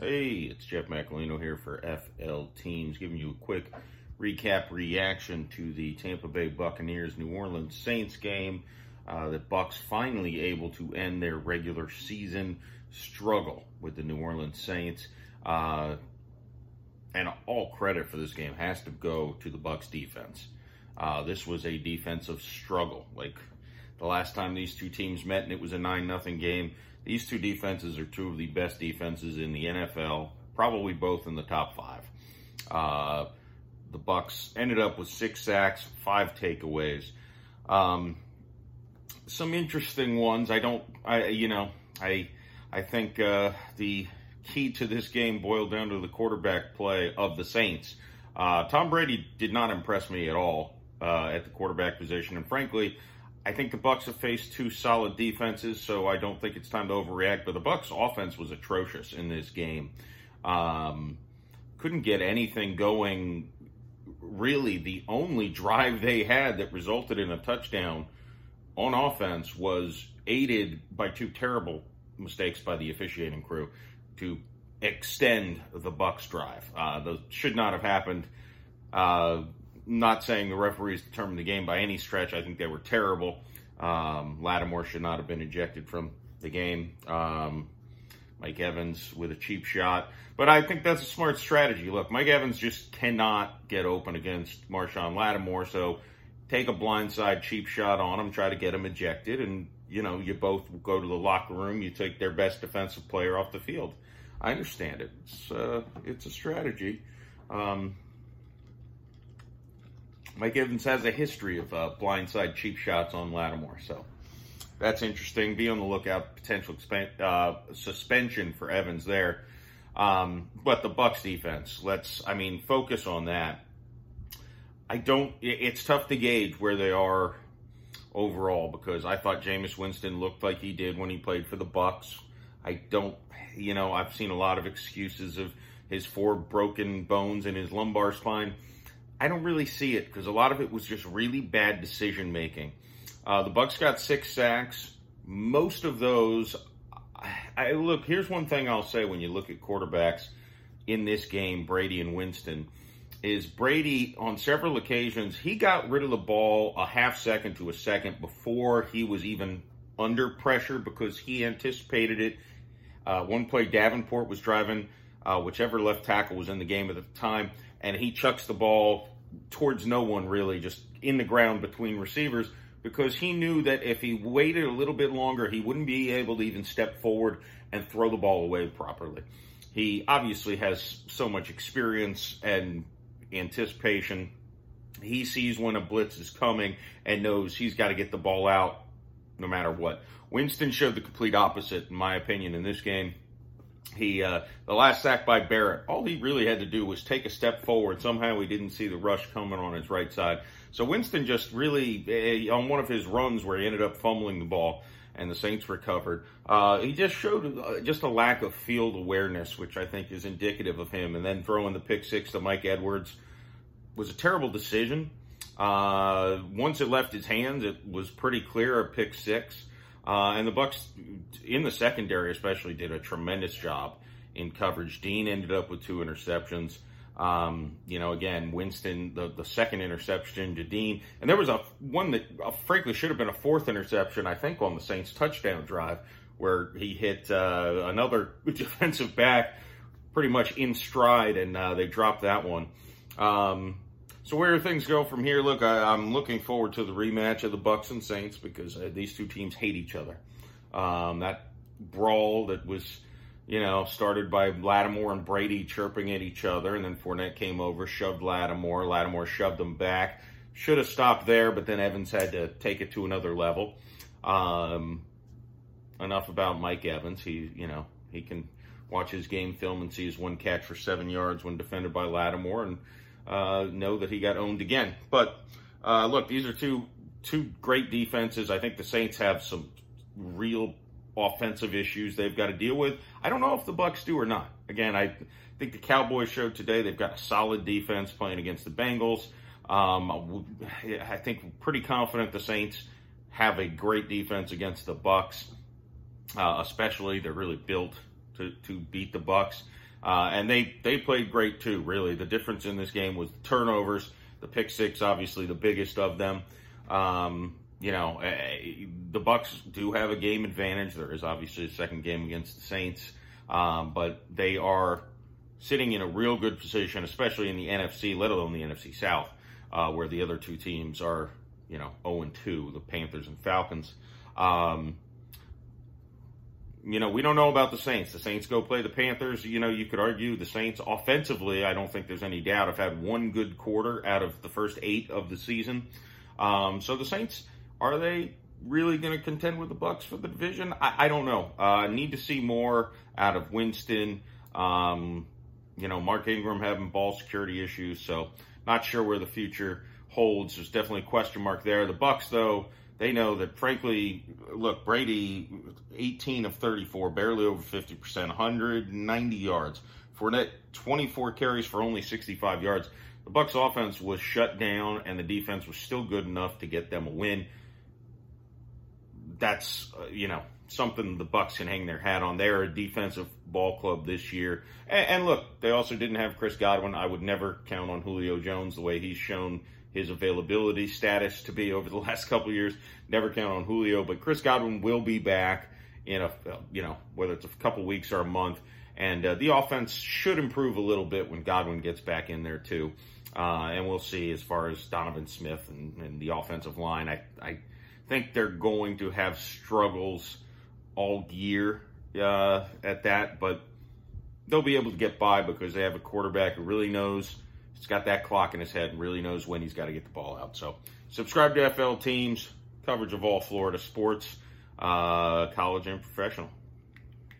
Hey, it's Jeff Macalino here for FL Teams, giving you a quick recap reaction to the Tampa Bay Buccaneers New Orleans Saints game. Uh, the Bucs finally able to end their regular season struggle with the New Orleans Saints. Uh, and all credit for this game has to go to the Bucs defense. Uh, this was a defensive struggle. Like the last time these two teams met, and it was a nine nothing game. These two defenses are two of the best defenses in the NFL, probably both in the top five. Uh, the Bucs ended up with six sacks, five takeaways. Um, some interesting ones. I don't, I you know, I I think uh, the key to this game boiled down to the quarterback play of the Saints. Uh, Tom Brady did not impress me at all uh, at the quarterback position, and frankly, I think the Bucs have faced two solid defenses, so I don't think it's time to overreact. But the Bucs' offense was atrocious in this game. Um, couldn't get anything going. Really, the only drive they had that resulted in a touchdown on offense was aided by two terrible mistakes by the officiating crew to extend the Bucs drive. Uh, those should not have happened. Uh, not saying the referees determined the game by any stretch. I think they were terrible. Um, Lattimore should not have been ejected from the game. Um, Mike Evans with a cheap shot. But I think that's a smart strategy. Look, Mike Evans just cannot get open against Marshon Lattimore, so take a blindside cheap shot on him, try to get him ejected, and you know, you both go to the locker room, you take their best defensive player off the field. I understand it. It's uh, it's a strategy. Um, Mike Evans has a history of uh, blindside cheap shots on Lattimore, so that's interesting. Be on the lookout potential uh, suspension for Evans there. Um, but the Bucs defense, let's I mean focus on that. I don't. It's tough to gauge where they are overall because I thought Jameis Winston looked like he did when he played for the Bucs. I don't, you know, I've seen a lot of excuses of his four broken bones in his lumbar spine. I don't really see it because a lot of it was just really bad decision making. Uh, the Bucs got six sacks. Most of those, I, I look. Here's one thing I'll say when you look at quarterbacks in this game, Brady and Winston, is Brady on several occasions he got rid of the ball a half second to a second before he was even under pressure because he anticipated it. Uh, one play, Davenport was driving uh, whichever left tackle was in the game at the time, and he chucks the ball towards no one really, just in the ground between receivers because he knew that if he waited a little bit longer, he wouldn't be able to even step forward and throw the ball away properly. He obviously has so much experience and anticipation. He sees when a blitz is coming and knows he's got to get the ball out no matter what. Winston showed the complete opposite, in my opinion, in this game. He uh, the last sack by Barrett, all he really had to do was take a step forward. Somehow he didn't see the rush coming on his right side. So Winston just really uh, on one of his runs where he ended up fumbling the ball and the Saints recovered. Uh, he just showed uh, just a lack of field awareness, which I think is indicative of him. And then throwing the pick six to Mike Edwards was a terrible decision. Uh, once it left his hands, it was pretty clear a pick six. Uh, and the Bucs, in the secondary especially, did a tremendous job in coverage. Dean ended up with two interceptions. Um, you know, again, Winston, the, the second interception to Dean. And there was a one that uh, frankly should have been a fourth interception, I think, on the Saints touchdown drive, where he hit uh, another defensive back pretty much in stride, and uh, they dropped that one. Um, so where things go from here? Look, I, am looking forward to the rematch of the Bucs and Saints because uh, these two teams hate each other. Um, that brawl that was, you know, started by Lattimore and Brady chirping at each other, and then Fournette came over, shoved Lattimore. Lattimore shoved him back. Should have stopped there, but then Evans had to take it to another level. Um, enough about Mike Evans. He, you know, he can watch his game film and see his one catch for seven yards when defended by Lattimore and uh, know that he got owned again. But uh, look, these are two two great defenses. I think the Saints have some real offensive issues they've got to deal with. I don't know if the Bucs do or not. Again, I think the Cowboys showed today they've got a solid defense playing against the Bengals. Um, I think pretty confident the Saints have a great defense against the Bucs. Uh, especially, they're really built to, to beat the Bucs. Uh, and they, they played great too, really. The difference in this game was the turnovers, the pick six, obviously the biggest of them. Um, you know, uh, the Bucs do have a game advantage. There is obviously a second game against the Saints, um, but they are sitting in a real good position, especially in the NFC, let alone the NFC South, uh, where the other two teams are, you know, 0 and 2, the Panthers and Falcons. Um, you know, we don't know about the Saints. The Saints go play the Panthers. You know, you could argue the Saints offensively, I don't think there's any doubt, have had one good quarter out of the first eight of the season. Um, so the Saints, are they really going to contend with the Bucs for the division? I, I don't know. Uh, need to see more out of Winston. Um, you know, Mark Ingram having ball security issues, so not sure where the future holds. There's definitely a question mark there. The Bucs, though, they know that frankly, look, Brady, 18 of 34, barely over 50%, 190 yards. Fournette, 24 carries for only 65 yards. The Bucs offense was shut down and the defense was still good enough to get them a win. That's, uh, you know, something the Bucs can hang their hat on. They're a defensive ball club this year. And, and look, they also didn't have Chris Godwin. I would never count on Julio Jones the way he's shown his availability status to be over the last couple years. Never count on Julio, but Chris Godwin will be back in a you know whether it's a couple weeks or a month, and uh, the offense should improve a little bit when Godwin gets back in there too. Uh, and we'll see as far as Donovan Smith and, and the offensive line. I I think they're going to have struggles all year uh, at that, but they'll be able to get by because they have a quarterback who really knows He's got that clock in his head and really knows when he's got to get the ball out. So subscribe to FL Teams, coverage of all Florida sports, uh, college and professional.